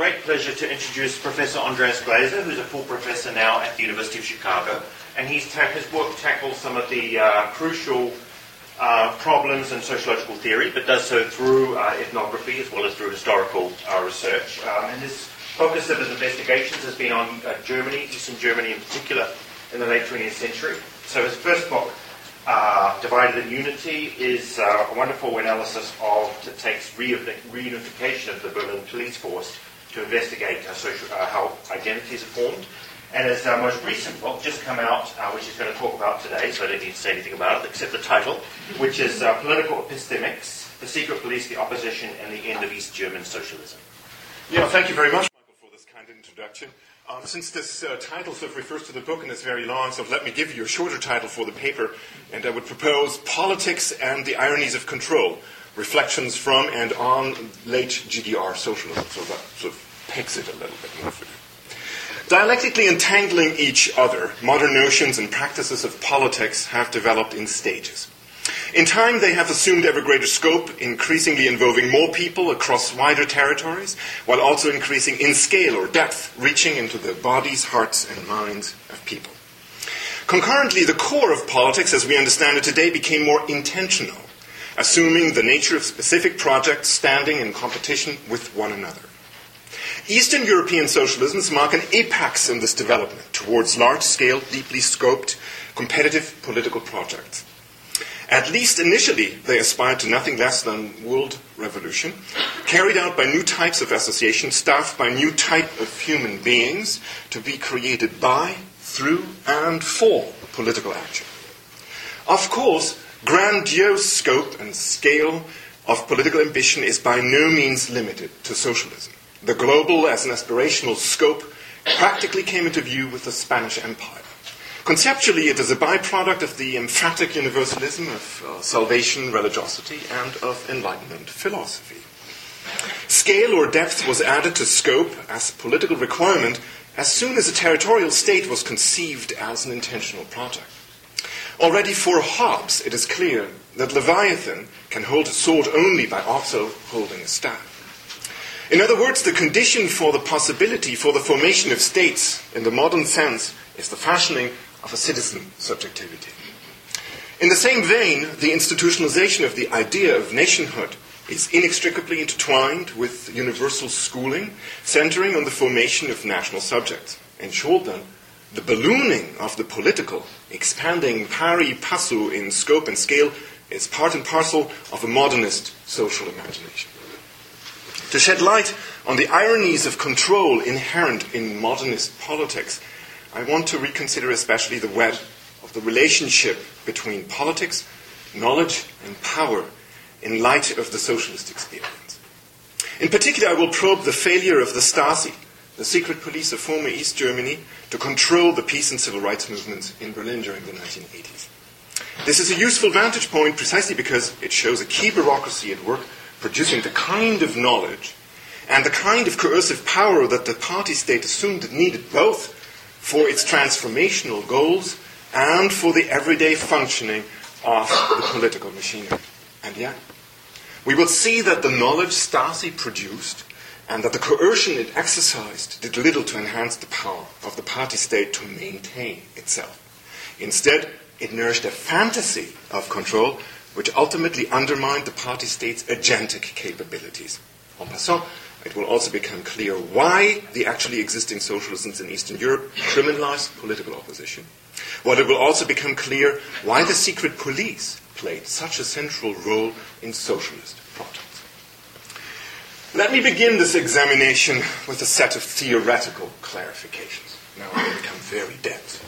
great pleasure to introduce Professor Andreas Glaeser, who's a full professor now at the University of Chicago. And he's ta- his work tackles some of the uh, crucial uh, problems in sociological theory, but does so through uh, ethnography as well as through historical uh, research. Um, and his focus of his investigations has been on uh, Germany, Eastern Germany in particular, in the late 20th century. So his first book, uh, Divided in Unity, is uh, a wonderful analysis of that takes reunification of the Berlin police force to investigate uh, social, uh, how identities are formed. And his uh, most recent book, just come out, uh, which he's going to talk about today, so I don't need to say anything about it except the title, which is uh, Political Epistemics, The Secret Police, the Opposition, and the End of East German Socialism. Yeah, thank you very much, Michael, for this kind introduction. Um, since this uh, title sort of refers to the book and is very long, so let me give you a shorter title for the paper, and I would propose Politics and the Ironies of Control Reflections from and on Late GDR Socialism. So that sort of pegs it a little bit more for you. Dialectically entangling each other, modern notions and practices of politics have developed in stages. In time, they have assumed ever greater scope, increasingly involving more people across wider territories, while also increasing in scale or depth, reaching into the bodies, hearts, and minds of people. Concurrently, the core of politics, as we understand it today, became more intentional, assuming the nature of specific projects standing in competition with one another. Eastern European socialisms mark an apex in this development towards large scale, deeply scoped, competitive political projects. At least initially, they aspired to nothing less than world revolution, carried out by new types of associations, staffed by new type of human beings, to be created by, through, and for political action. Of course, grandiose scope and scale of political ambition is by no means limited to socialism. The global as an aspirational scope practically came into view with the Spanish Empire. Conceptually, it is a byproduct of the emphatic universalism of uh, salvation religiosity and of Enlightenment philosophy. Scale or depth was added to scope as political requirement as soon as a territorial state was conceived as an intentional project. Already for Hobbes, it is clear that Leviathan can hold a sword only by also holding a staff. In other words, the condition for the possibility for the formation of states in the modern sense is the fashioning of a citizen subjectivity. In the same vein, the institutionalization of the idea of nationhood is inextricably intertwined with universal schooling, centering on the formation of national subjects. In then, the ballooning of the political, expanding pari passu in scope and scale, is part and parcel of a modernist social imagination. To shed light on the ironies of control inherent in modernist politics, I want to reconsider especially the web of the relationship between politics, knowledge, and power in light of the socialist experience. In particular, I will probe the failure of the Stasi, the secret police of former East Germany, to control the peace and civil rights movements in Berlin during the 1980s. This is a useful vantage point precisely because it shows a key bureaucracy at work producing the kind of knowledge and the kind of coercive power that the party state assumed it needed both for its transformational goals and for the everyday functioning of the political machinery. And yet, we will see that the knowledge Stasi produced and that the coercion it exercised did little to enhance the power of the party state to maintain itself. Instead, it nourished a fantasy of control which ultimately undermined the party state's agentic capabilities. En passant, it will also become clear why the actually existing socialisms in Eastern Europe criminalized political opposition. While it will also become clear why the secret police played such a central role in socialist. Let me begin this examination with a set of theoretical clarifications. Now I become very dense.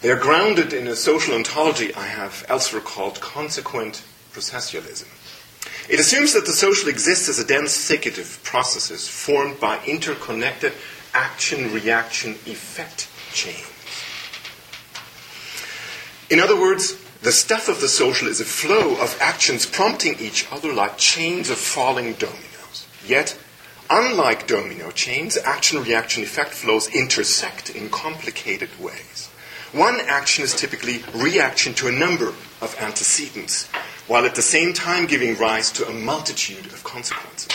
They are grounded in a social ontology I have elsewhere called consequent processualism. It assumes that the social exists as a dense thicket of processes formed by interconnected action reaction effect chains. In other words, the stuff of the social is a flow of actions prompting each other like chains of falling dominoes. Yet, unlike domino chains, action reaction effect flows intersect in complicated ways. One action is typically reaction to a number of antecedents, while at the same time giving rise to a multitude of consequences.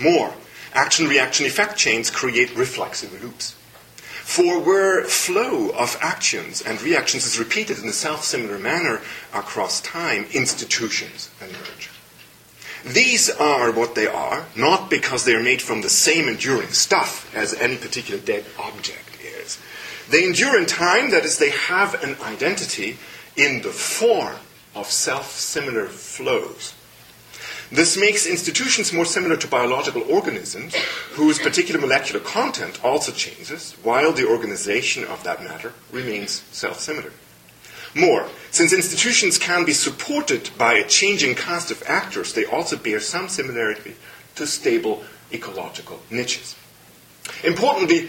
More, action reaction effect chains create reflexive loops. For where flow of actions and reactions is repeated in a self similar manner across time, institutions emerge. These are what they are, not because they are made from the same enduring stuff as any particular dead object is. They endure in time, that is, they have an identity in the form of self similar flows. This makes institutions more similar to biological organisms whose particular molecular content also changes while the organization of that matter remains self similar. More, since institutions can be supported by a changing cast of actors, they also bear some similarity to stable ecological niches. Importantly,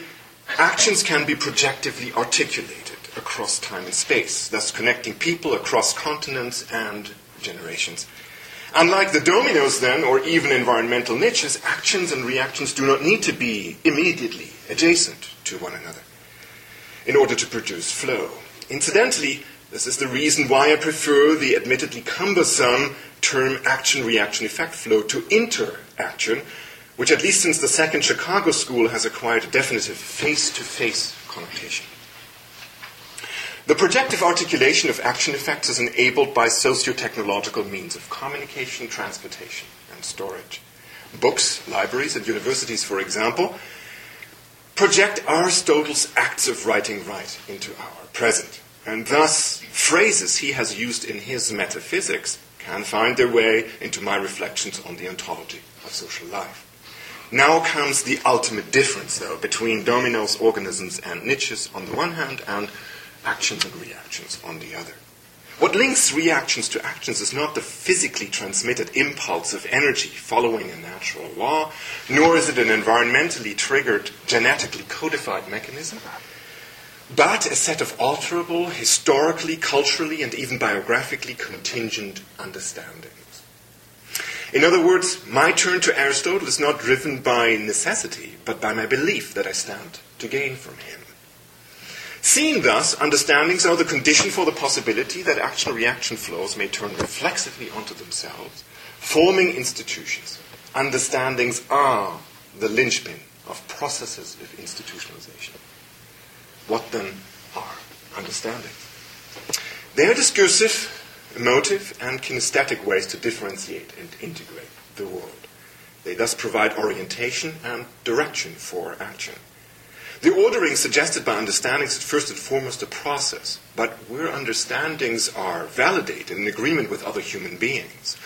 actions can be projectively articulated across time and space, thus connecting people across continents and generations. Unlike the dominoes, then, or even environmental niches, actions and reactions do not need to be immediately adjacent to one another in order to produce flow. Incidentally, this is the reason why I prefer the admittedly cumbersome term action reaction effect flow to interaction, which, at least since the second Chicago school, has acquired a definitive face to face connotation. The projective articulation of action effects is enabled by socio-technological means of communication, transportation, and storage. Books, libraries, and universities, for example, project Aristotle's acts of writing right into our present. And thus, phrases he has used in his metaphysics can find their way into my reflections on the ontology of social life. Now comes the ultimate difference, though, between dominos, organisms, and niches on the one hand, and actions and reactions on the other. What links reactions to actions is not the physically transmitted impulse of energy following a natural law, nor is it an environmentally triggered, genetically codified mechanism, but a set of alterable, historically, culturally, and even biographically contingent understandings. In other words, my turn to Aristotle is not driven by necessity, but by my belief that I stand to gain from him. Seen thus, understandings are the condition for the possibility that action reaction flows may turn reflexively onto themselves, forming institutions. Understandings are the linchpin of processes of institutionalization. What then are understandings? They are discursive, emotive, and kinesthetic ways to differentiate and integrate the world. They thus provide orientation and direction for action. The ordering suggested by understandings is first and foremost a process, but where understandings are validated in agreement with other human beings,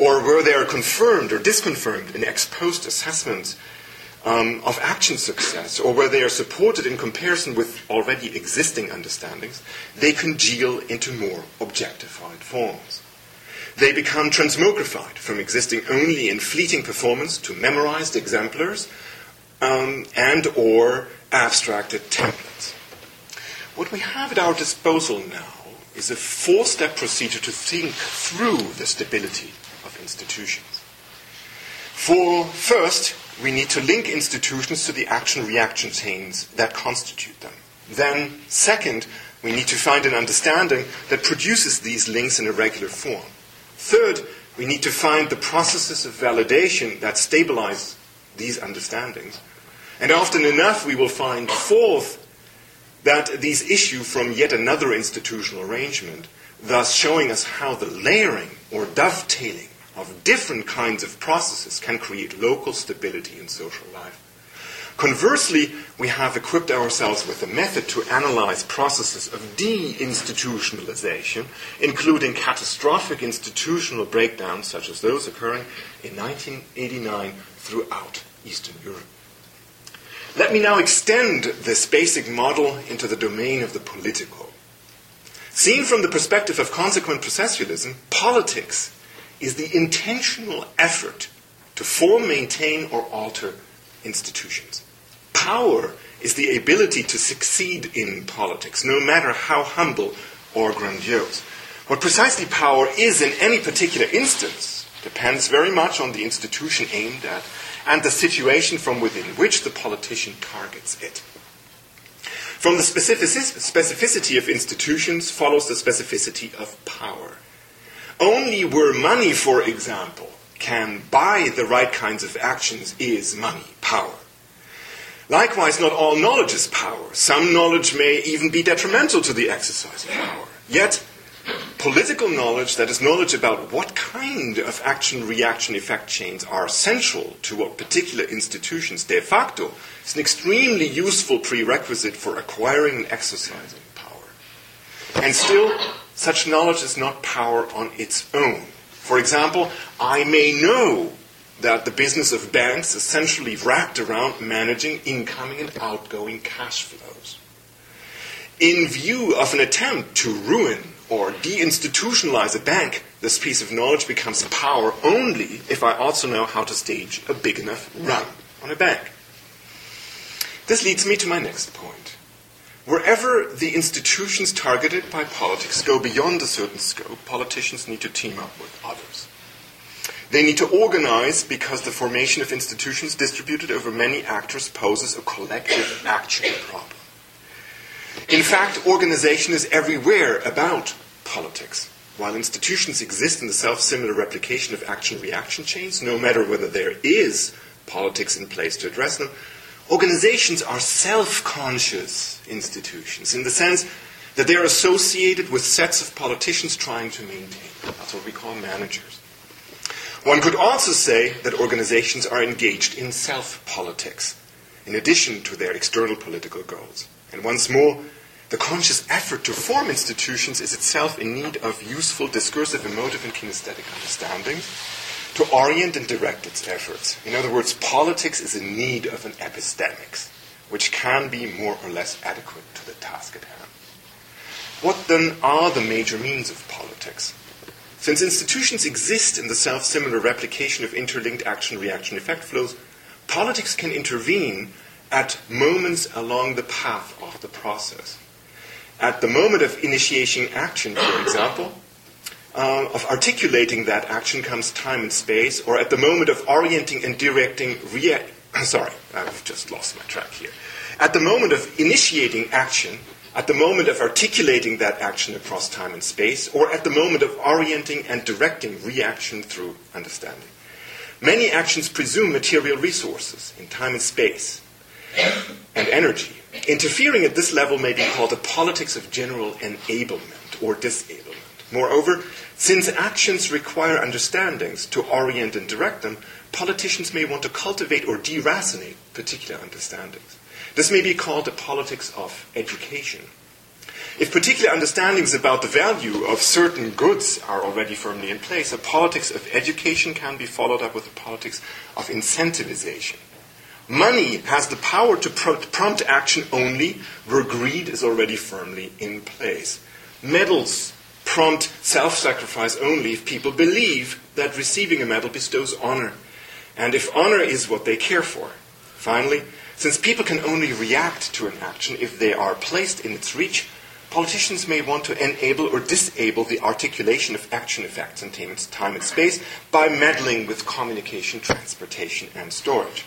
or where they are confirmed or disconfirmed in ex post assessments um, of action success, or where they are supported in comparison with already existing understandings, they congeal into more objectified forms. They become transmogrified from existing only in fleeting performance to memorized exemplars um, and or abstracted templates. What we have at our disposal now is a four step procedure to think through the stability of institutions. For first, we need to link institutions to the action reaction chains that constitute them. Then, second, we need to find an understanding that produces these links in a regular form. Third, we need to find the processes of validation that stabilize these understandings. And often enough, we will find, fourth, that these issue from yet another institutional arrangement, thus showing us how the layering or dovetailing of different kinds of processes can create local stability in social life. Conversely, we have equipped ourselves with a method to analyze processes of deinstitutionalization, including catastrophic institutional breakdowns such as those occurring in 1989 throughout Eastern Europe. Let me now extend this basic model into the domain of the political. Seen from the perspective of consequent processualism, politics is the intentional effort to form, maintain, or alter institutions. Power is the ability to succeed in politics, no matter how humble or grandiose. What precisely power is in any particular instance depends very much on the institution aimed at and the situation from within which the politician targets it. From the specificity of institutions follows the specificity of power. Only where money, for example, can buy the right kinds of actions is money, power. Likewise, not all knowledge is power. Some knowledge may even be detrimental to the exercise of power. Yet, political knowledge, that is, knowledge about what kind of action reaction effect chains are central to what particular institutions de facto, is an extremely useful prerequisite for acquiring and exercising power. And still, such knowledge is not power on its own. For example, I may know that the business of banks is essentially wrapped around managing incoming and outgoing cash flows. In view of an attempt to ruin or deinstitutionalize a bank, this piece of knowledge becomes power only if I also know how to stage a big enough run on a bank. This leads me to my next point. Wherever the institutions targeted by politics go beyond a certain scope, politicians need to team up with others. They need to organize because the formation of institutions distributed over many actors poses a collective action problem. In fact, organization is everywhere about politics. While institutions exist in the self similar replication of action reaction chains, no matter whether there is politics in place to address them, organizations are self conscious institutions in the sense that they are associated with sets of politicians trying to maintain. That's what we call managers. One could also say that organizations are engaged in self politics, in addition to their external political goals. And once more, the conscious effort to form institutions is itself in need of useful discursive, emotive, and kinesthetic understanding to orient and direct its efforts. In other words, politics is in need of an epistemics, which can be more or less adequate to the task at hand. What then are the major means of politics? Since institutions exist in the self similar replication of interlinked action reaction effect flows, politics can intervene at moments along the path of the process. At the moment of initiating action, for example, uh, of articulating that action comes time and space, or at the moment of orienting and directing rea- sorry, I've just lost my track here. At the moment of initiating action, at the moment of articulating that action across time and space, or at the moment of orienting and directing reaction through understanding. Many actions presume material resources in time and space and energy. Interfering at this level may be called a politics of general enablement or disablement. Moreover, since actions require understandings to orient and direct them, politicians may want to cultivate or deracinate particular understandings. This may be called a politics of education. If particular understandings about the value of certain goods are already firmly in place, a politics of education can be followed up with a politics of incentivization. Money has the power to prompt action only where greed is already firmly in place. Medals prompt self sacrifice only if people believe that receiving a medal bestows honor, and if honor is what they care for. Finally, since people can only react to an action if they are placed in its reach, politicians may want to enable or disable the articulation of action effects in time and space by meddling with communication, transportation, and storage.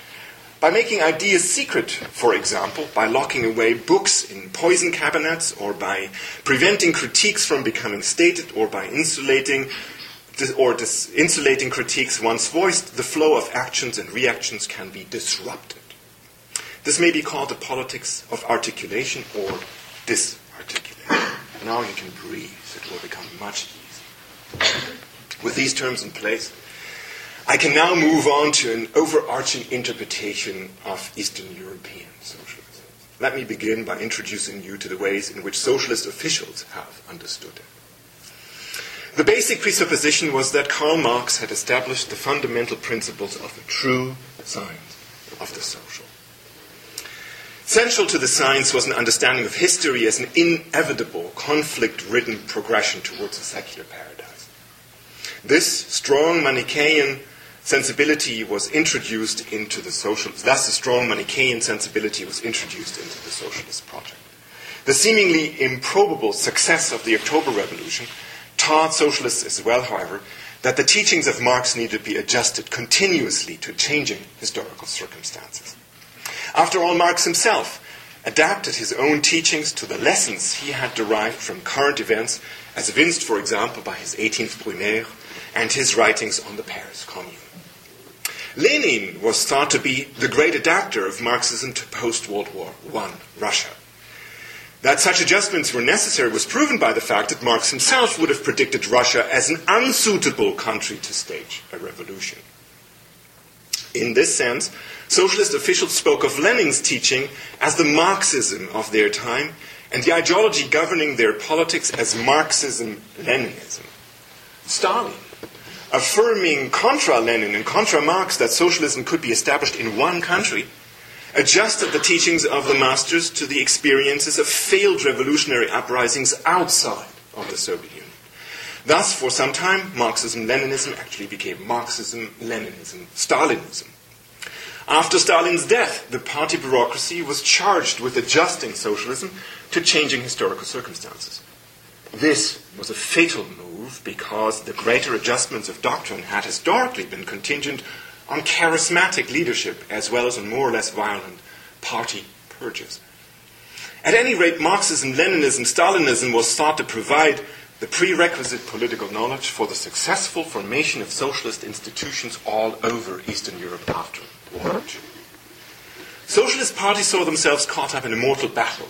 By making ideas secret, for example, by locking away books in poison cabinets, or by preventing critiques from becoming stated, or by insulating or dis- insulating critiques once voiced, the flow of actions and reactions can be disrupted. This may be called the politics of articulation or disarticulation. Now you can breathe. It will become much easier. With these terms in place, I can now move on to an overarching interpretation of Eastern European socialism. Let me begin by introducing you to the ways in which socialist officials have understood it. The basic presupposition was that Karl Marx had established the fundamental principles of the true science of the social. Central to the science was an understanding of history as an inevitable, conflict ridden progression towards a secular paradise. This strong Manichaean sensibility was introduced into the socialist, thus a strong Manichaean sensibility was introduced into the socialist project. The seemingly improbable success of the October Revolution taught socialists as well, however, that the teachings of Marx needed to be adjusted continuously to changing historical circumstances. After all, Marx himself adapted his own teachings to the lessons he had derived from current events, as evinced, for example, by his 18th Brumaire and his writings on the Paris Commune. Lenin was thought to be the great adapter of Marxism to post World War I Russia. That such adjustments were necessary was proven by the fact that Marx himself would have predicted Russia as an unsuitable country to stage a revolution. In this sense, socialist officials spoke of Lenin's teaching as the Marxism of their time and the ideology governing their politics as Marxism Leninism. Stalin, affirming contra Lenin and contra Marx that socialism could be established in one country, adjusted the teachings of the masters to the experiences of failed revolutionary uprisings outside of the Soviet Union. Thus, for some time, Marxism Leninism actually became Marxism Leninism Stalinism. After Stalin's death, the party bureaucracy was charged with adjusting socialism to changing historical circumstances. This was a fatal move because the greater adjustments of doctrine had historically been contingent on charismatic leadership as well as on more or less violent party purges. At any rate, Marxism, Leninism, Stalinism was thought to provide the prerequisite political knowledge for the successful formation of socialist institutions all over Eastern Europe after World War II. Socialist parties saw themselves caught up in a mortal battle.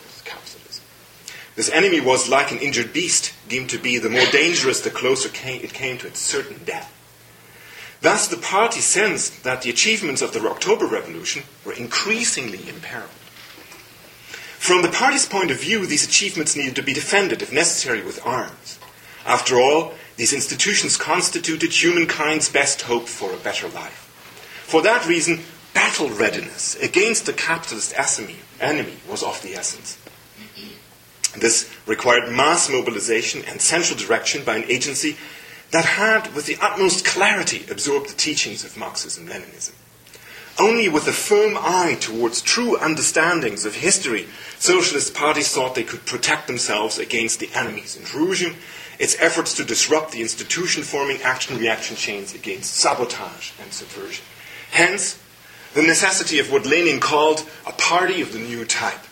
This enemy was like an injured beast, deemed to be the more dangerous the closer it came to its certain death. Thus, the party sensed that the achievements of the October Revolution were increasingly imperiled. From the party's point of view, these achievements needed to be defended, if necessary, with arms. After all, these institutions constituted humankind's best hope for a better life. For that reason, battle readiness against the capitalist enemy was of the essence. This required mass mobilization and central direction by an agency that had, with the utmost clarity, absorbed the teachings of Marxism Leninism. Only with a firm eye towards true understandings of history, socialist parties thought they could protect themselves against the enemy's intrusion, its efforts to disrupt the institution forming action reaction chains against sabotage and subversion. Hence, the necessity of what Lenin called a party of the new type,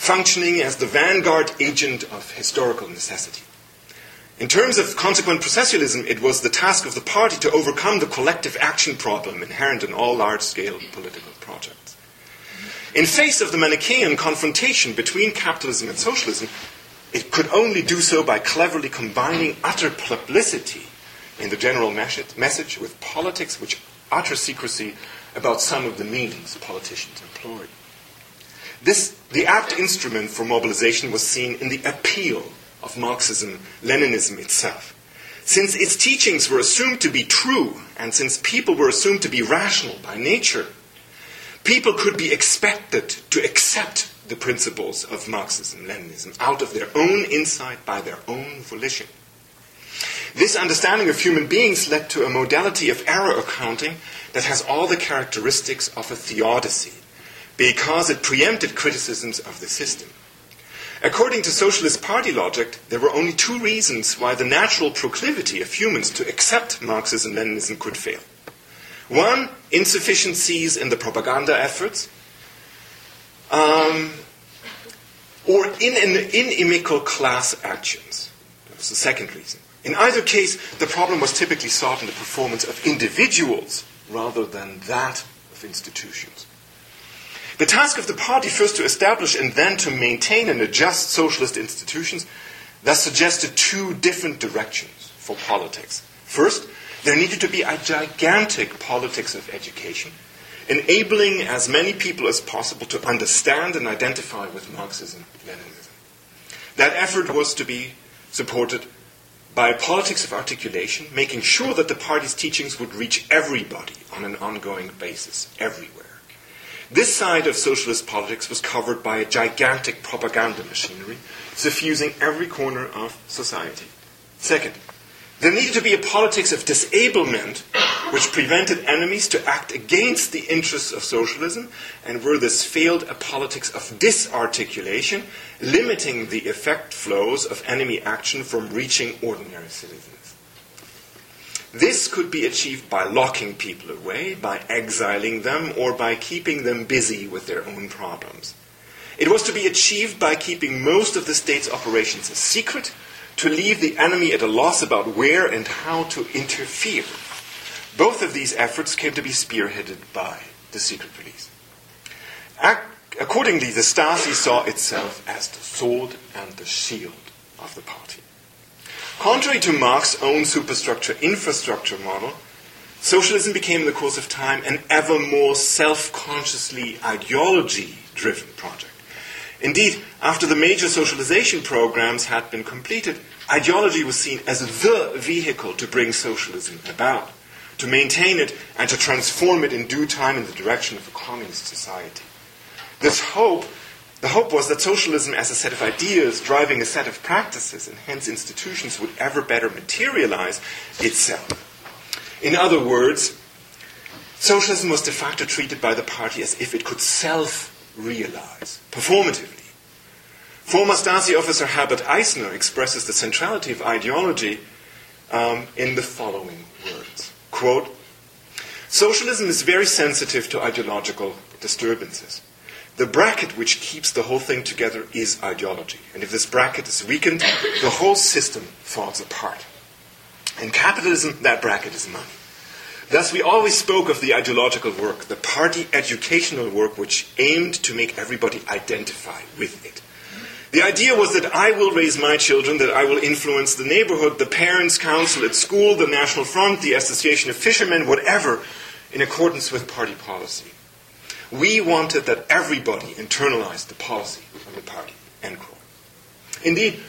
functioning as the vanguard agent of historical necessity. In terms of consequent processualism, it was the task of the party to overcome the collective action problem inherent in all large scale political projects. In face of the Manichaean confrontation between capitalism and socialism, it could only do so by cleverly combining utter publicity in the general message with politics which utter secrecy about some of the means politicians employed. This, the apt instrument for mobilization was seen in the appeal of Marxism Leninism itself. Since its teachings were assumed to be true, and since people were assumed to be rational by nature, people could be expected to accept the principles of Marxism Leninism out of their own insight by their own volition. This understanding of human beings led to a modality of error accounting that has all the characteristics of a theodicy, because it preempted criticisms of the system. According to Socialist Party logic, there were only two reasons why the natural proclivity of humans to accept Marxism Leninism could fail. One, insufficiencies in the propaganda efforts, um, or in, in, inimical class actions. That was the second reason. In either case, the problem was typically sought in the performance of individuals rather than that of institutions. The task of the party first to establish and then to maintain and adjust socialist institutions thus suggested two different directions for politics. First, there needed to be a gigantic politics of education, enabling as many people as possible to understand and identify with Marxism Leninism. That effort was to be supported by politics of articulation, making sure that the party's teachings would reach everybody on an ongoing basis, everywhere. This side of socialist politics was covered by a gigantic propaganda machinery, suffusing every corner of society. Second, there needed to be a politics of disablement which prevented enemies to act against the interests of socialism, and where this failed, a politics of disarticulation, limiting the effect flows of enemy action from reaching ordinary citizens. This could be achieved by locking people away, by exiling them, or by keeping them busy with their own problems. It was to be achieved by keeping most of the state's operations a secret, to leave the enemy at a loss about where and how to interfere. Both of these efforts came to be spearheaded by the secret police. Ac- accordingly, the Stasi saw itself as the sword and the shield of the party. Contrary to Marx's own superstructure infrastructure model, socialism became in the course of time an ever more self consciously ideology driven project. Indeed, after the major socialization programs had been completed, ideology was seen as the vehicle to bring socialism about, to maintain it, and to transform it in due time in the direction of a communist society. This hope, the hope was that socialism as a set of ideas driving a set of practices and hence institutions would ever better materialize itself. In other words, socialism was de facto treated by the party as if it could self realize performatively. Former Stasi officer Herbert Eisner expresses the centrality of ideology um, in the following words quote, Socialism is very sensitive to ideological disturbances. The bracket which keeps the whole thing together is ideology. And if this bracket is weakened, the whole system falls apart. In capitalism, that bracket is money. Thus, we always spoke of the ideological work, the party educational work, which aimed to make everybody identify with it. The idea was that I will raise my children, that I will influence the neighborhood, the parents' council at school, the National Front, the Association of Fishermen, whatever, in accordance with party policy. We wanted that everybody internalized the policy of the party. End quote. Indeed,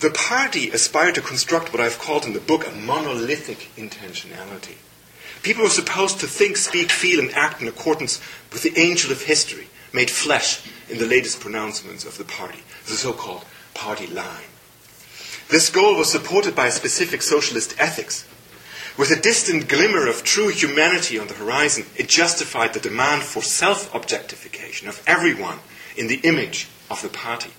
the party aspired to construct what I've called in the book a monolithic intentionality. People were supposed to think, speak, feel, and act in accordance with the angel of history, made flesh in the latest pronouncements of the party, the so called party line. This goal was supported by a specific socialist ethics. With a distant glimmer of true humanity on the horizon, it justified the demand for self objectification of everyone in the image of the party.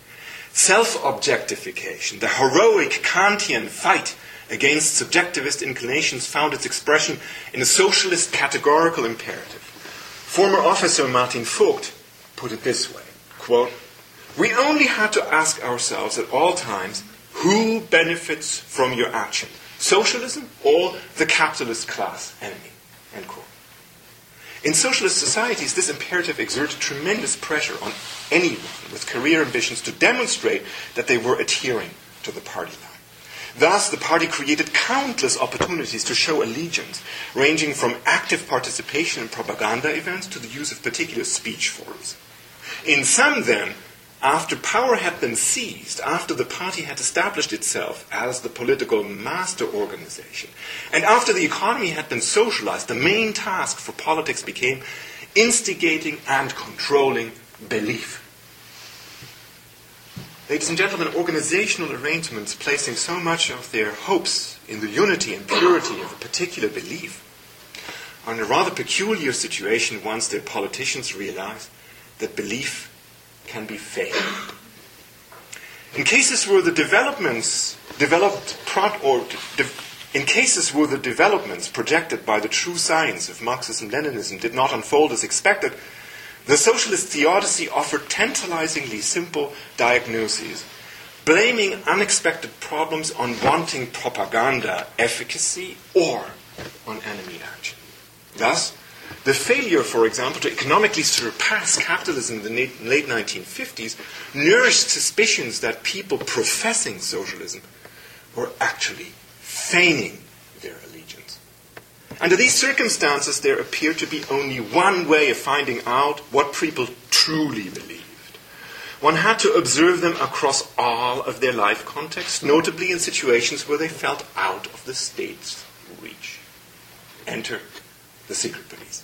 Self objectification, the heroic Kantian fight against subjectivist inclinations found its expression in a socialist categorical imperative. Former officer Martin Vogt put it this way quote, We only had to ask ourselves at all times who benefits from your action, socialism or the capitalist class enemy? End quote. In socialist societies, this imperative exerted tremendous pressure on anyone with career ambitions to demonstrate that they were adhering to the party line. Thus, the party created countless opportunities to show allegiance, ranging from active participation in propaganda events to the use of particular speech forms. In some, then, after power had been seized, after the party had established itself as the political master organization, and after the economy had been socialized, the main task for politics became instigating and controlling belief. Ladies and gentlemen, organizational arrangements placing so much of their hopes in the unity and purity of a particular belief are in a rather peculiar situation once their politicians realize that belief can be failed. In cases where the developments developed pro- or de- in cases where the developments projected by the true science of Marxism-Leninism did not unfold as expected, the socialist theodicy offered tantalizingly simple diagnoses, blaming unexpected problems on wanting propaganda efficacy or on enemy action. Thus, the failure, for example, to economically surpass capitalism in the late 1950s nourished suspicions that people professing socialism were actually feigning their allegiance. Under these circumstances, there appeared to be only one way of finding out what people truly believed. One had to observe them across all of their life contexts, notably in situations where they felt out of the state's reach. Enter the secret police.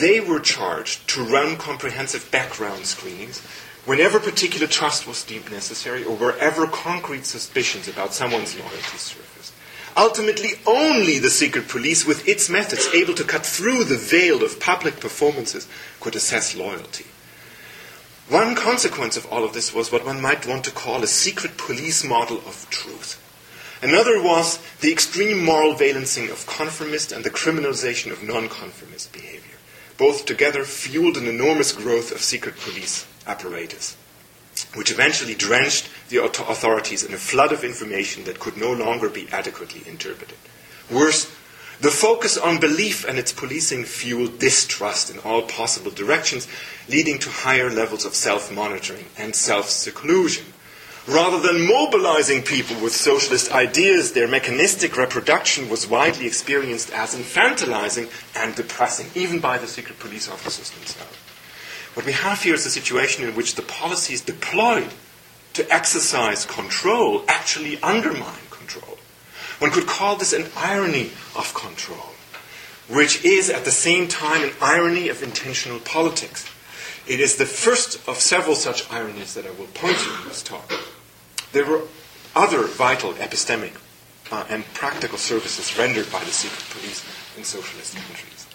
They were charged to run comprehensive background screenings whenever particular trust was deemed necessary or wherever concrete suspicions about someone's loyalty surfaced. Ultimately, only the secret police, with its methods able to cut through the veil of public performances, could assess loyalty. One consequence of all of this was what one might want to call a secret police model of truth. Another was the extreme moral valencing of conformist and the criminalization of non-conformist behavior. Both together fueled an enormous growth of secret police apparatus which eventually drenched the authorities in a flood of information that could no longer be adequately interpreted. Worse, the focus on belief and its policing fueled distrust in all possible directions, leading to higher levels of self monitoring and self seclusion. Rather than mobilizing people with socialist ideas, their mechanistic reproduction was widely experienced as infantilizing and depressing, even by the secret police officers themselves. What we have here is a situation in which the policies deployed to exercise control actually undermine control. One could call this an irony of control, which is at the same time an irony of intentional politics. It is the first of several such ironies that I will point to in this talk. There were other vital epistemic uh, and practical services rendered by the secret police in socialist countries.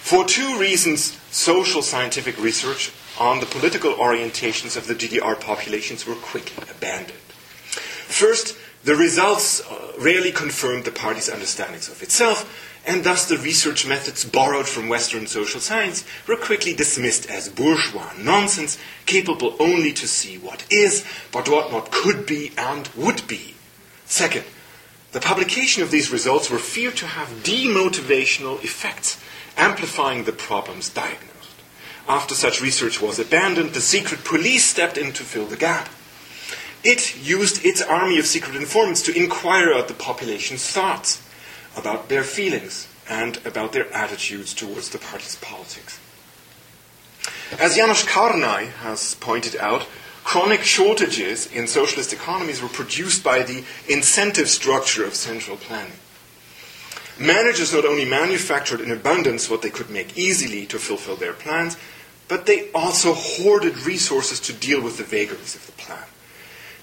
For two reasons, social scientific research on the political orientations of the DDR populations were quickly abandoned. First, the results uh, rarely confirmed the party's understandings of itself, and thus the research methods borrowed from Western social science were quickly dismissed as bourgeois nonsense, capable only to see what is, but what not could be and would be. Second, the publication of these results were feared to have demotivational effects, amplifying the problems diagnosed. After such research was abandoned, the secret police stepped in to fill the gap. It used its army of secret informants to inquire at the population's thoughts about their feelings and about their attitudes towards the party's politics. As Janos Kornai has pointed out, chronic shortages in socialist economies were produced by the incentive structure of central planning. Managers not only manufactured in abundance what they could make easily to fulfill their plans, but they also hoarded resources to deal with the vagaries of the plan.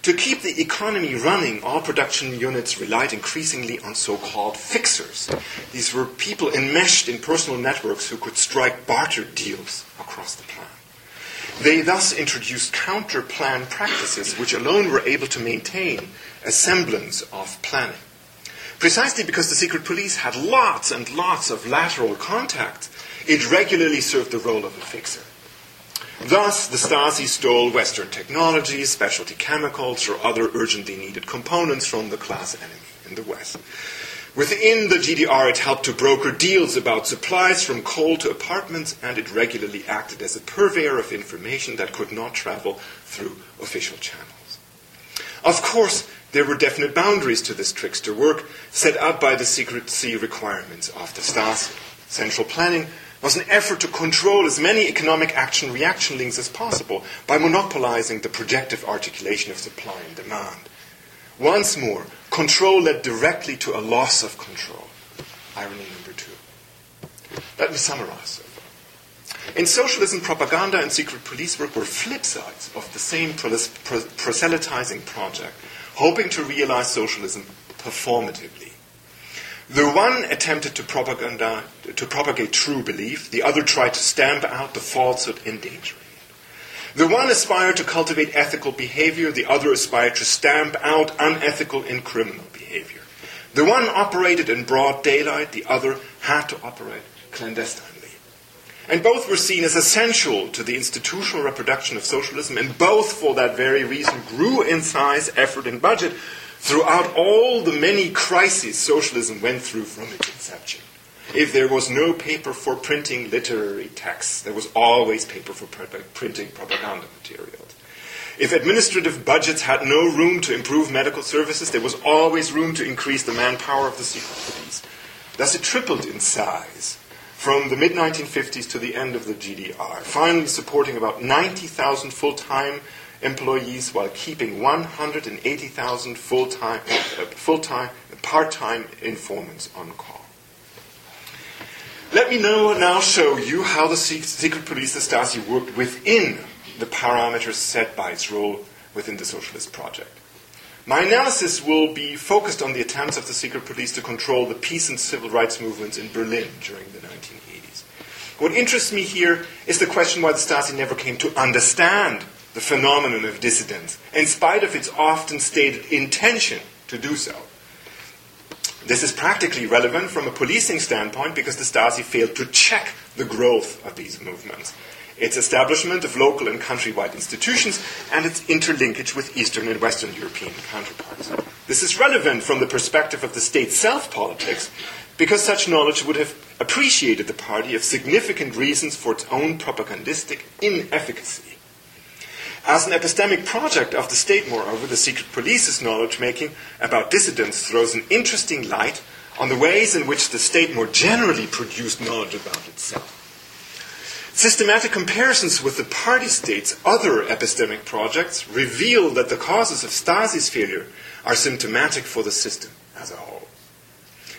To keep the economy running, all production units relied increasingly on so called fixers. These were people enmeshed in personal networks who could strike barter deals across the plan. They thus introduced counter plan practices which alone were able to maintain a semblance of planning. Precisely because the secret police had lots and lots of lateral contacts, it regularly served the role of a fixer. Thus, the Stasi stole Western technologies, specialty chemicals, or other urgently needed components from the class enemy in the West. Within the GDR, it helped to broker deals about supplies from coal to apartments, and it regularly acted as a purveyor of information that could not travel through official channels. Of course, there were definite boundaries to this trickster work set out by the secrecy requirements of the Stasi. Central planning was an effort to control as many economic action reaction links as possible by monopolizing the projective articulation of supply and demand. Once more, control led directly to a loss of control. Irony number two. Let me summarize. In socialism, propaganda and secret police work were flip sides of the same proselytizing project, hoping to realize socialism performatively. The one attempted to, propaganda, to propagate true belief, the other tried to stamp out the falsehood endangering it. The one aspired to cultivate ethical behavior, the other aspired to stamp out unethical and criminal behavior. The one operated in broad daylight, the other had to operate clandestinely. And both were seen as essential to the institutional reproduction of socialism, and both, for that very reason, grew in size, effort, and budget throughout all the many crises socialism went through from its inception. If there was no paper for printing literary texts, there was always paper for printing propaganda materials. If administrative budgets had no room to improve medical services, there was always room to increase the manpower of the secret police. Thus, it tripled in size from the mid 1950s to the end of the GDR, finally supporting about 90,000 full time employees while keeping 180,000 full-time, uh, full-time, part-time informants on call. Let me now, now show you how the secret police, the Stasi, worked within the parameters set by its role within the socialist project. My analysis will be focused on the attempts of the secret police to control the peace and civil rights movements in Berlin during the 1980s. What interests me here is the question why the Stasi never came to understand the phenomenon of dissidence, in spite of its often stated intention to do so. This is practically relevant from a policing standpoint because the Stasi failed to check the growth of these movements. its establishment of local and countrywide institutions, and its interlinkage with Eastern and Western European counterparts. This is relevant from the perspective of the state self politics, because such knowledge would have appreciated the party of significant reasons for its own propagandistic inefficacy. As an epistemic project of the state, moreover, the secret police's knowledge making about dissidents throws an interesting light on the ways in which the state more generally produced knowledge about itself. Systematic comparisons with the party state's other epistemic projects reveal that the causes of Stasi's failure are symptomatic for the system as a whole.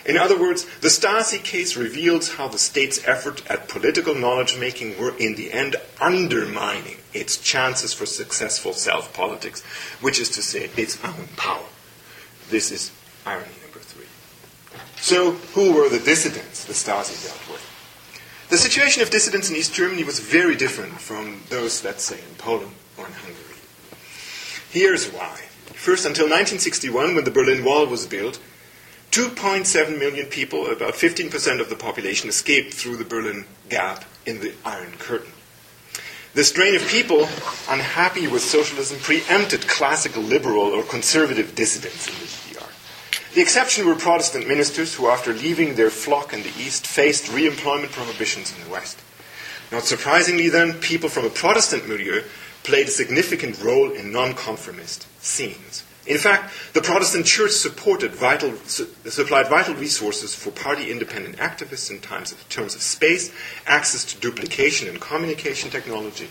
In other words, the Stasi case reveals how the state's effort at political knowledge making were in the end undermining its chances for successful self politics, which is to say, its own power. This is irony number three. So, who were the dissidents the Stasi dealt with? The situation of dissidents in East Germany was very different from those, let's say, in Poland or in Hungary. Here's why. First, until 1961, when the Berlin Wall was built, 2.7 million people, about 15% of the population, escaped through the Berlin Gap in the Iron Curtain. The strain of people unhappy with socialism preempted classical liberal or conservative dissidents in the GDR. the exception were Protestant ministers who, after leaving their flock in the East, faced re employment prohibitions in the West. Not surprisingly, then, people from a Protestant milieu played a significant role in nonconformist scenes. In fact, the Protestant Church supported vital, su- supplied vital resources for party independent activists in of, terms of space, access to duplication and communication technology.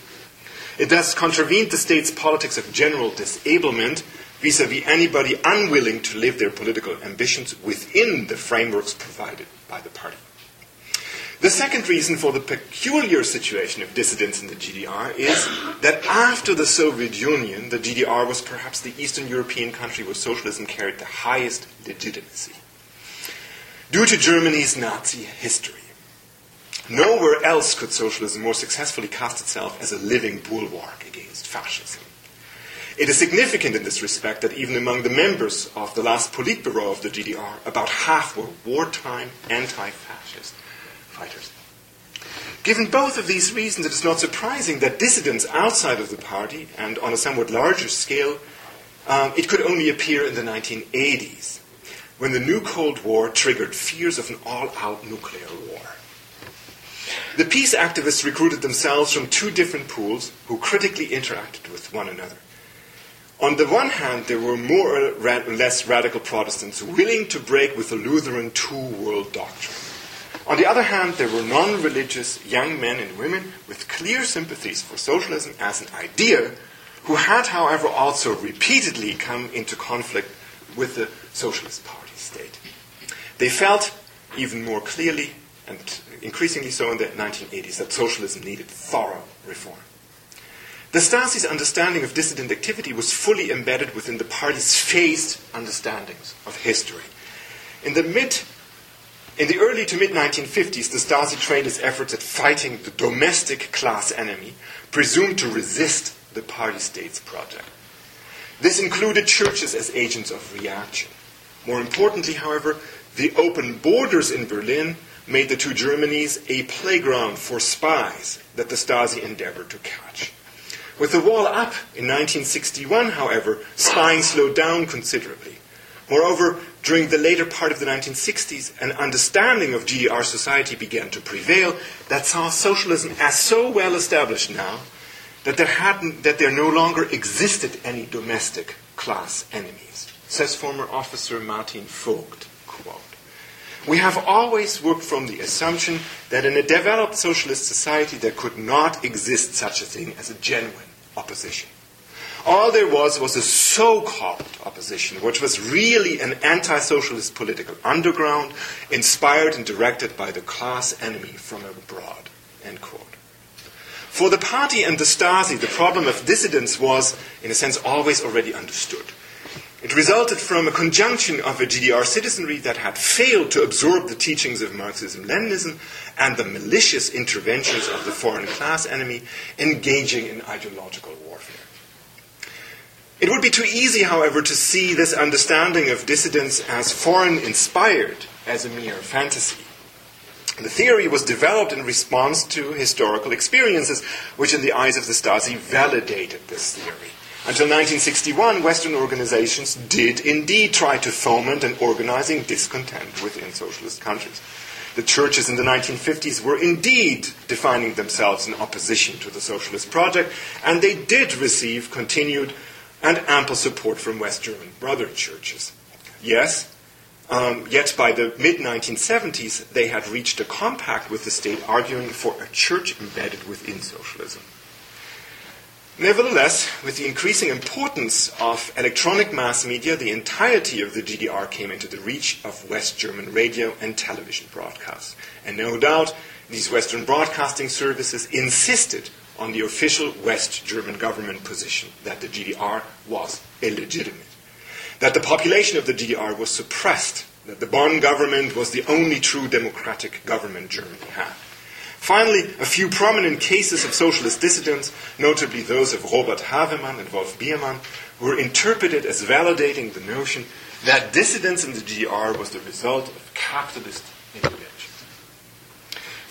It thus contravened the state's politics of general disablement vis a vis anybody unwilling to live their political ambitions within the frameworks provided by the party. The second reason for the peculiar situation of dissidents in the GDR is that after the Soviet Union, the GDR was perhaps the Eastern European country where socialism carried the highest legitimacy. Due to Germany's Nazi history, nowhere else could socialism more successfully cast itself as a living bulwark against fascism. It is significant in this respect that even among the members of the last Politburo of the GDR, about half were wartime anti fascist fighters. Given both of these reasons, it is not surprising that dissidents outside of the party, and on a somewhat larger scale, um, it could only appear in the 1980s, when the new Cold War triggered fears of an all out nuclear war. The peace activists recruited themselves from two different pools who critically interacted with one another. On the one hand, there were more or less radical Protestants willing to break with the Lutheran two world doctrine. On the other hand, there were non religious young men and women with clear sympathies for socialism as an idea, who had, however, also repeatedly come into conflict with the Socialist Party state. They felt even more clearly, and increasingly so in the 1980s, that socialism needed thorough reform. The Stasi's understanding of dissident activity was fully embedded within the party's phased understandings of history. In the mid in the early to mid 1950s, the Stasi trained its efforts at fighting the domestic class enemy, presumed to resist the party state's project. This included churches as agents of reaction. More importantly, however, the open borders in Berlin made the two Germanys a playground for spies that the Stasi endeavored to catch. With the wall up in 1961, however, spying slowed down considerably. Moreover, during the later part of the 1960s, an understanding of GDR society began to prevail that saw socialism as so well established now that there, hadn't, that there no longer existed any domestic class enemies. Says former officer Martin Vogt, quote, We have always worked from the assumption that in a developed socialist society there could not exist such a thing as a genuine opposition. All there was was a so called opposition, which was really an anti socialist political underground, inspired and directed by the class enemy from abroad. End quote. For the party and the Stasi, the problem of dissidence was, in a sense, always already understood. It resulted from a conjunction of a GDR citizenry that had failed to absorb the teachings of Marxism Leninism and the malicious interventions of the foreign class enemy engaging in ideological warfare. It would be too easy, however, to see this understanding of dissidence as foreign inspired as a mere fantasy. The theory was developed in response to historical experiences, which, in the eyes of the Stasi, validated this theory. Until 1961, Western organizations did indeed try to foment and organizing discontent within socialist countries. The churches in the 1950s were indeed defining themselves in opposition to the socialist project, and they did receive continued and ample support from West German brother churches. Yes, um, yet by the mid 1970s, they had reached a compact with the state arguing for a church embedded within socialism. Nevertheless, with the increasing importance of electronic mass media, the entirety of the GDR came into the reach of West German radio and television broadcasts. And no doubt, these Western broadcasting services insisted on the official West German government position that the GDR was illegitimate, that the population of the GDR was suppressed, that the Bonn government was the only true democratic government Germany had. Finally, a few prominent cases of socialist dissidents, notably those of Robert Havemann and Wolf Biermann, were interpreted as validating the notion that dissidence in the GDR was the result of capitalist.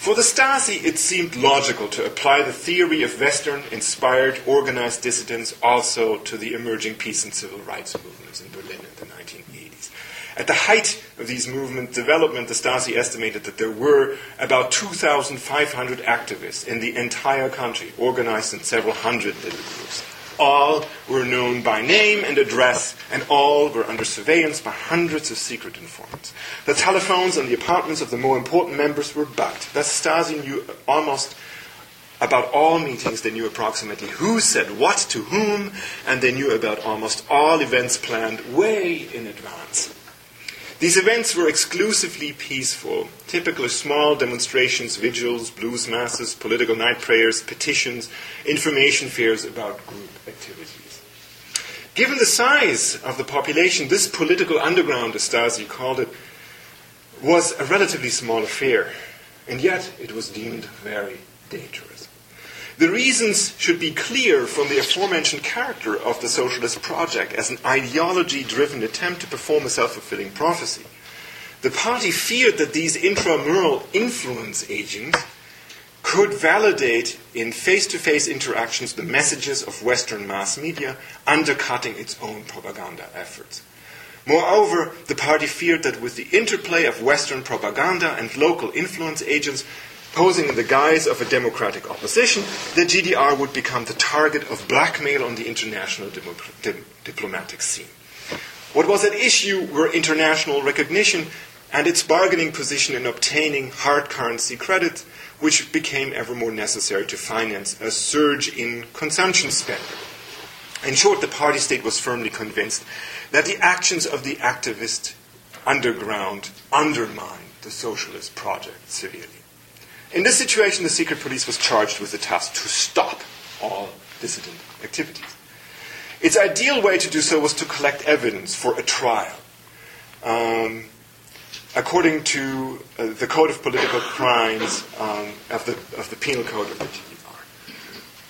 For the Stasi, it seemed logical to apply the theory of Western inspired organized dissidents also to the emerging peace and civil rights movements in Berlin in the 1980s. At the height of these movement development, the Stasi estimated that there were about 2,500 activists in the entire country, organized in several hundred little groups. All were known by name and address, and all were under surveillance by hundreds of secret informants. The telephones and the apartments of the more important members were bugged. The Stasi knew almost about all meetings, they knew approximately who said what to whom, and they knew about almost all events planned way in advance. These events were exclusively peaceful, typically small demonstrations, vigils, blues masses, political night prayers, petitions, information fairs about group activities. Given the size of the population, this political underground, as Stasi called it, was a relatively small affair, and yet it was deemed very dangerous. The reasons should be clear from the aforementioned character of the socialist project as an ideology driven attempt to perform a self fulfilling prophecy. The party feared that these intramural influence agents could validate in face to face interactions the messages of Western mass media, undercutting its own propaganda efforts. Moreover, the party feared that with the interplay of Western propaganda and local influence agents, posing in the guise of a democratic opposition, the GDR would become the target of blackmail on the international diplomatic scene. What was at issue were international recognition and its bargaining position in obtaining hard currency credit, which became ever more necessary to finance a surge in consumption spending. In short, the party state was firmly convinced that the actions of the activist underground undermined the socialist project severely. In this situation, the secret police was charged with the task to stop all dissident activities. Its ideal way to do so was to collect evidence for a trial. Um, according to uh, the Code of Political Crimes um, of, the, of the Penal Code of the GDR.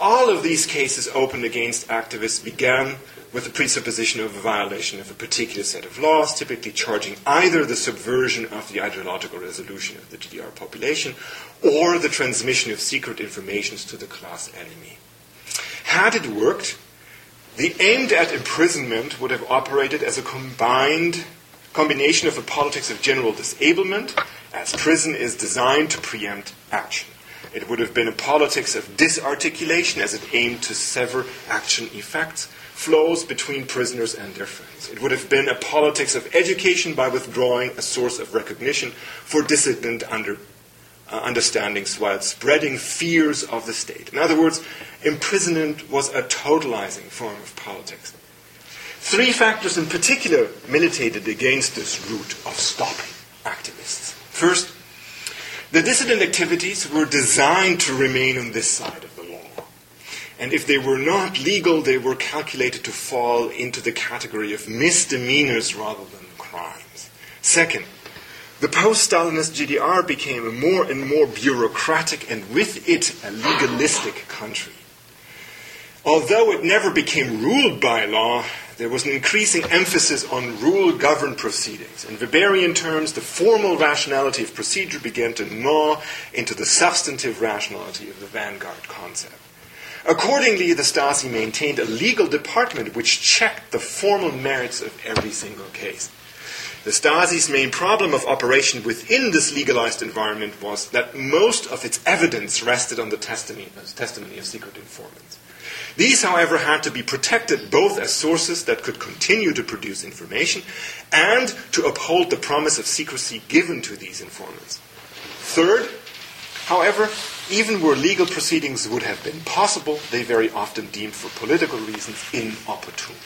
All of these cases opened against activists began with the presupposition of a violation of a particular set of laws, typically charging either the subversion of the ideological resolution of the GDR population or the transmission of secret information to the class enemy. Had it worked, the aimed at imprisonment would have operated as a combined combination of a politics of general disablement, as prison is designed to preempt action. It would have been a politics of disarticulation, as it aimed to sever action effects, flows between prisoners and their friends. It would have been a politics of education by withdrawing a source of recognition for dissident under uh, understandings while spreading fears of the state. In other words, imprisonment was a totalizing form of politics. Three factors in particular militated against this route of stopping activists. First, the dissident activities were designed to remain on this side of the law. And if they were not legal, they were calculated to fall into the category of misdemeanors rather than crimes. Second, the post Stalinist GDR became a more and more bureaucratic and with it a legalistic country. Although it never became ruled by law, there was an increasing emphasis on rule governed proceedings. In Weberian terms, the formal rationality of procedure began to gnaw into the substantive rationality of the vanguard concept. Accordingly, the Stasi maintained a legal department which checked the formal merits of every single case. The Stasi's main problem of operation within this legalized environment was that most of its evidence rested on the testimony, testimony of secret informants. These, however, had to be protected both as sources that could continue to produce information and to uphold the promise of secrecy given to these informants. Third, however, even where legal proceedings would have been possible, they very often deemed for political reasons inopportune.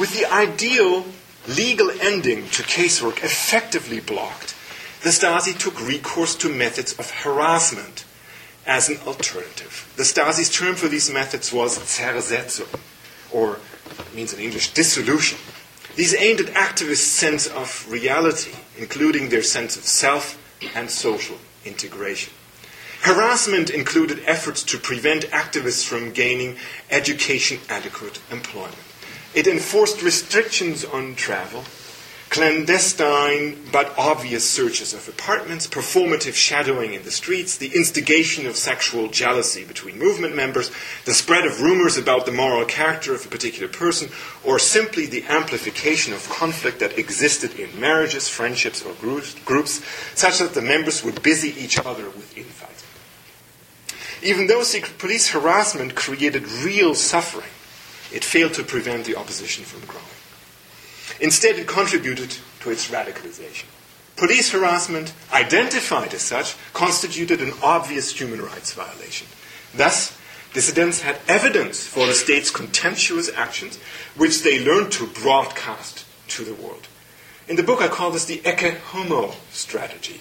With the ideal legal ending to casework effectively blocked, the Stasi took recourse to methods of harassment as an alternative. The Stasi's term for these methods was Zersetzung, or means in English dissolution. These aimed at activists' sense of reality, including their sense of self and social integration. Harassment included efforts to prevent activists from gaining education adequate employment. It enforced restrictions on travel, clandestine but obvious searches of apartments, performative shadowing in the streets, the instigation of sexual jealousy between movement members, the spread of rumors about the moral character of a particular person, or simply the amplification of conflict that existed in marriages, friendships, or groups, such that the members would busy each other with infighting. Even though secret police harassment created real suffering, it failed to prevent the opposition from growing. Instead, it contributed to its radicalization. Police harassment, identified as such, constituted an obvious human rights violation. Thus, dissidents had evidence for the state's contemptuous actions, which they learned to broadcast to the world. In the book, I call this the Ecce Homo strategy.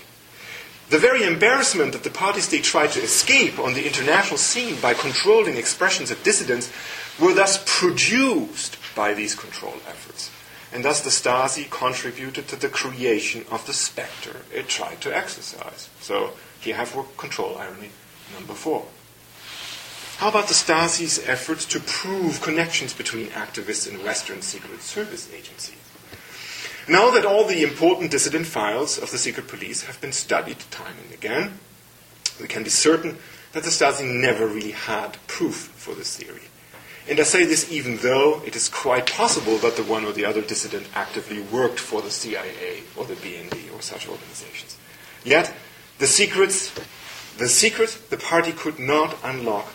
The very embarrassment that the party state tried to escape on the international scene by controlling expressions of dissidents were thus produced by these control efforts. And thus the Stasi contributed to the creation of the specter it tried to exercise. So here have control irony number four. How about the Stasi's efforts to prove connections between activists and Western Secret Service agencies? Now that all the important dissident files of the secret police have been studied time and again, we can be certain that the Stasi never really had proof for this theory. And I say this even though it is quite possible that the one or the other dissident actively worked for the CIA or the BND or such organizations. Yet, the secrets, the secret the party could not unlock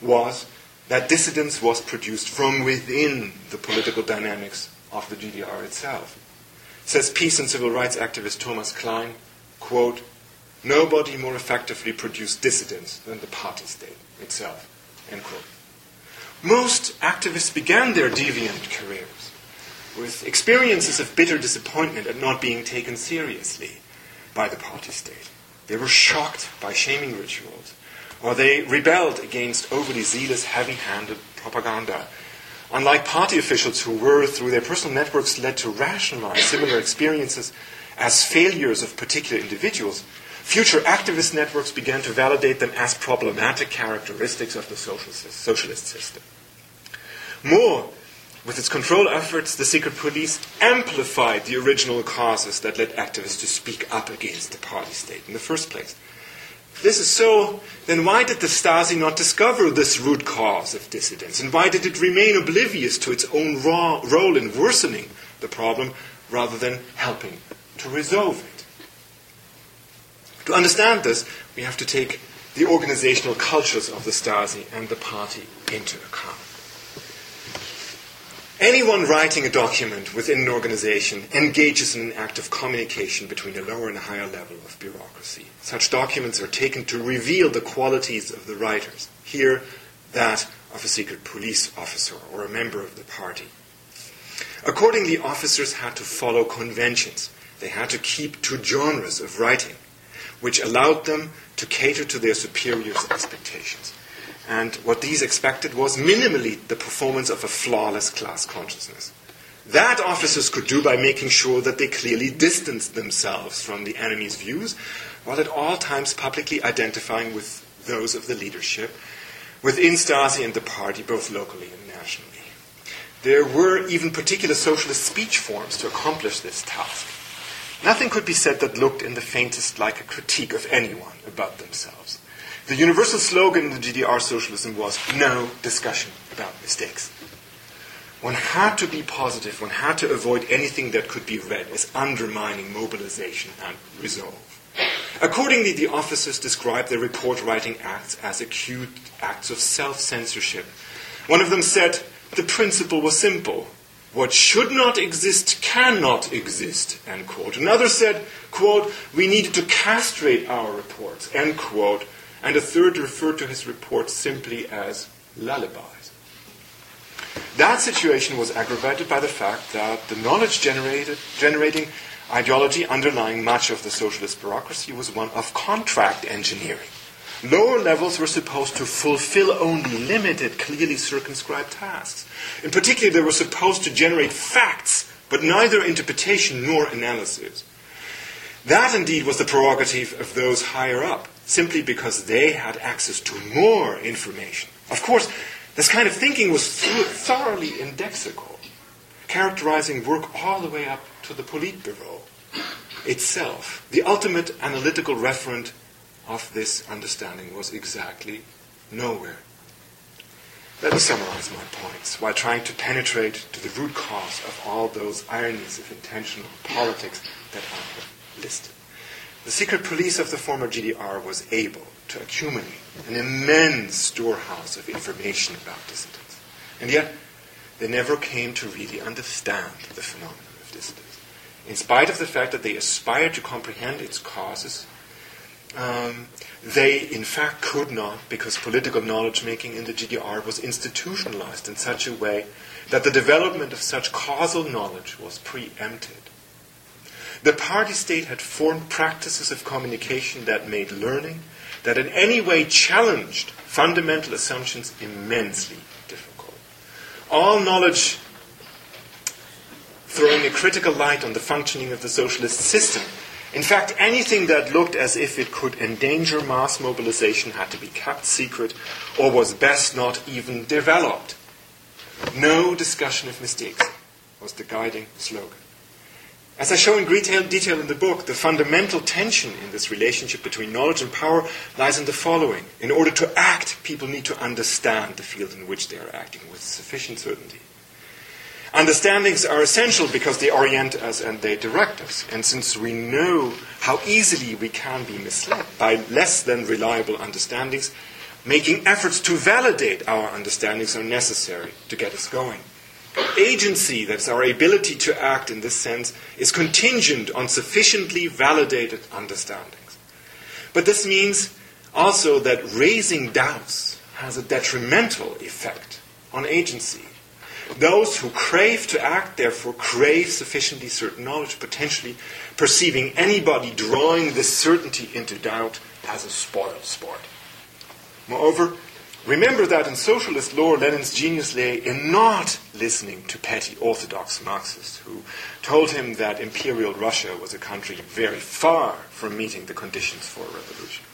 was that dissidence was produced from within the political dynamics of the GDR itself. Says peace and civil rights activist Thomas Klein, quote, nobody more effectively produced dissidents than the party state itself, end quote. Most activists began their deviant careers with experiences of bitter disappointment at not being taken seriously by the party state. They were shocked by shaming rituals, or they rebelled against overly zealous, heavy handed propaganda unlike party officials who were, through their personal networks, led to rationalize similar experiences as failures of particular individuals, future activist networks began to validate them as problematic characteristics of the socialist system. More, with its control efforts, the secret police amplified the original causes that led activists to speak up against the party state in the first place this is so, then why did the Stasi not discover this root cause of dissidence? And why did it remain oblivious to its own role in worsening the problem rather than helping to resolve it? To understand this, we have to take the organizational cultures of the Stasi and the party into account. Anyone writing a document within an organization engages in an act of communication between a lower and a higher level of bureaucracy. Such documents are taken to reveal the qualities of the writers. Here, that of a secret police officer or a member of the party. Accordingly, officers had to follow conventions. They had to keep to genres of writing, which allowed them to cater to their superiors' expectations. And what these expected was minimally the performance of a flawless class consciousness. That officers could do by making sure that they clearly distanced themselves from the enemy's views, while at all times publicly identifying with those of the leadership within Stasi and the party, both locally and nationally. There were even particular socialist speech forms to accomplish this task. Nothing could be said that looked in the faintest like a critique of anyone about themselves. The universal slogan in the GDR socialism was no discussion about mistakes. One had to be positive, one had to avoid anything that could be read as undermining mobilization and resolve. Accordingly, the officers described their report writing acts as acute acts of self censorship. One of them said the principle was simple what should not exist cannot exist, end quote. Another said, quote, we need to castrate our reports, end quote. And a third referred to his report simply as lullabies. That situation was aggravated by the fact that the knowledge generated, generating ideology underlying much of the socialist bureaucracy was one of contract engineering. Lower levels were supposed to fulfill only limited, clearly circumscribed tasks. In particular, they were supposed to generate facts, but neither interpretation nor analysis. That indeed was the prerogative of those higher up, simply because they had access to more information. Of course, this kind of thinking was thoroughly indexical, characterizing work all the way up to the Politburo itself. The ultimate analytical referent of this understanding was exactly nowhere. Let me summarize my points while trying to penetrate to the root cause of all those ironies of intentional politics that I have listed. The secret police of the former GDR was able to accumulate an immense storehouse of information about dissidents. And yet, they never came to really understand the phenomenon of dissidence. In spite of the fact that they aspired to comprehend its causes, um, they in fact could not because political knowledge making in the GDR was institutionalized in such a way that the development of such causal knowledge was preempted. The party state had formed practices of communication that made learning, that in any way challenged fundamental assumptions immensely difficult. All knowledge throwing a critical light on the functioning of the socialist system in fact, anything that looked as if it could endanger mass mobilization had to be kept secret or was best not even developed. No discussion of mistakes was the guiding slogan. As I show in great detail in the book, the fundamental tension in this relationship between knowledge and power lies in the following. In order to act, people need to understand the field in which they are acting with sufficient certainty. Understandings are essential because they orient us and they direct us. And since we know how easily we can be misled by less than reliable understandings, making efforts to validate our understandings are necessary to get us going. Agency, that's our ability to act in this sense, is contingent on sufficiently validated understandings. But this means also that raising doubts has a detrimental effect on agency. Those who crave to act, therefore, crave sufficiently certain knowledge, potentially perceiving anybody drawing this certainty into doubt as a spoil sport. Moreover, remember that in socialist law, Lenin's genius lay in not listening to petty orthodox Marxists who told him that imperial Russia was a country very far from meeting the conditions for a revolution.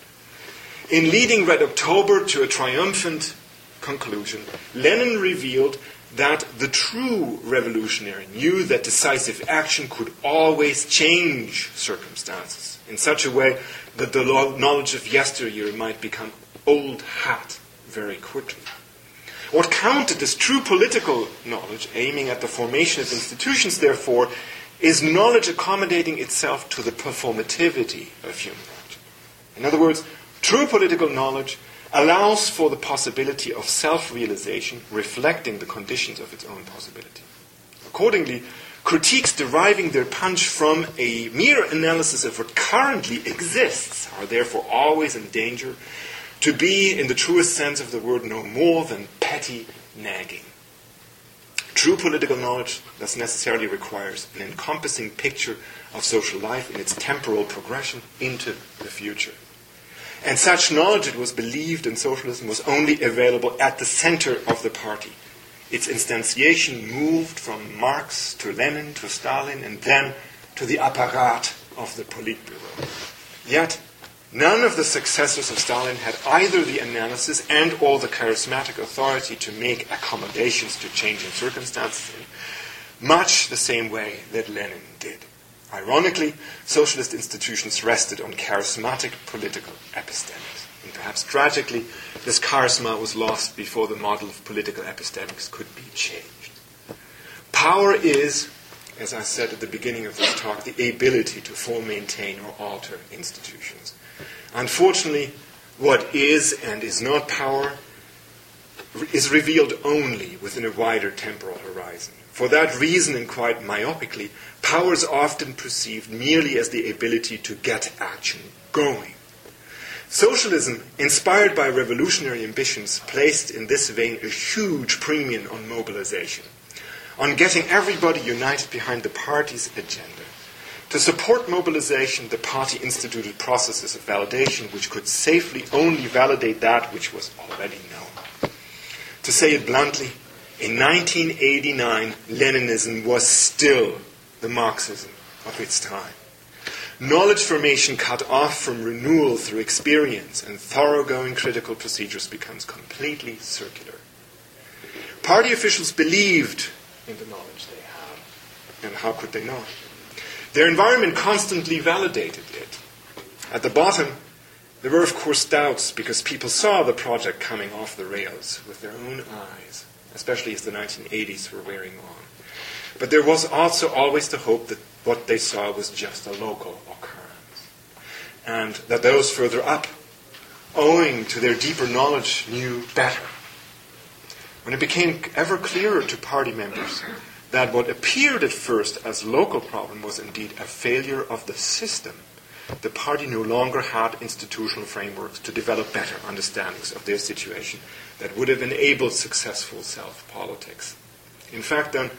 In leading Red October to a triumphant conclusion, Lenin revealed that the true revolutionary knew that decisive action could always change circumstances in such a way that the knowledge of yesteryear might become old hat very quickly. What counted as true political knowledge, aiming at the formation of institutions, therefore, is knowledge accommodating itself to the performativity of human action. In other words, true political knowledge allows for the possibility of self realization reflecting the conditions of its own possibility. Accordingly, critiques deriving their punch from a mere analysis of what currently exists are therefore always in danger to be, in the truest sense of the word, no more than petty nagging. True political knowledge thus necessarily requires an encompassing picture of social life in its temporal progression into the future. And such knowledge, it was believed in socialism, was only available at the center of the party. Its instantiation moved from Marx to Lenin to Stalin and then to the apparat of the Politburo. Yet, None of the successors of Stalin had either the analysis and or the charismatic authority to make accommodations to changing circumstances in much the same way that Lenin did. Ironically, socialist institutions rested on charismatic political epistemics. And perhaps tragically, this charisma was lost before the model of political epistemics could be changed. Power is, as I said at the beginning of this talk, the ability to form, maintain, or alter institutions. Unfortunately, what is and is not power is revealed only within a wider temporal horizon. For that reason, and quite myopically, power is often perceived merely as the ability to get action going. Socialism, inspired by revolutionary ambitions, placed in this vein a huge premium on mobilization, on getting everybody united behind the party's agenda. To support mobilization, the party instituted processes of validation which could safely only validate that which was already known. To say it bluntly, in 1989, Leninism was still the Marxism of its time. Knowledge formation cut off from renewal through experience and thoroughgoing critical procedures becomes completely circular. Party officials believed in the knowledge they had, and how could they not? Their environment constantly validated it. At the bottom, there were, of course, doubts because people saw the project coming off the rails with their own eyes, especially as the 1980s were wearing on. But there was also always the hope that what they saw was just a local occurrence, and that those further up, owing to their deeper knowledge, knew better. When it became ever clearer to party members that what appeared at first as local problem was indeed a failure of the system, the party no longer had institutional frameworks to develop better understandings of their situation that would have enabled successful self politics. In fact, then,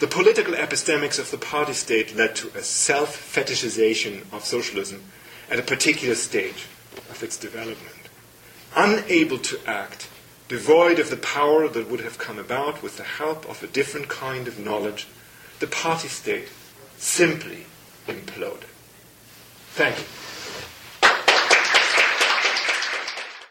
the political epistemics of the party state led to a self fetishization of socialism at a particular stage of its development. Unable to act, devoid of the power that would have come about with the help of a different kind of knowledge, the party state simply imploded. Thank you.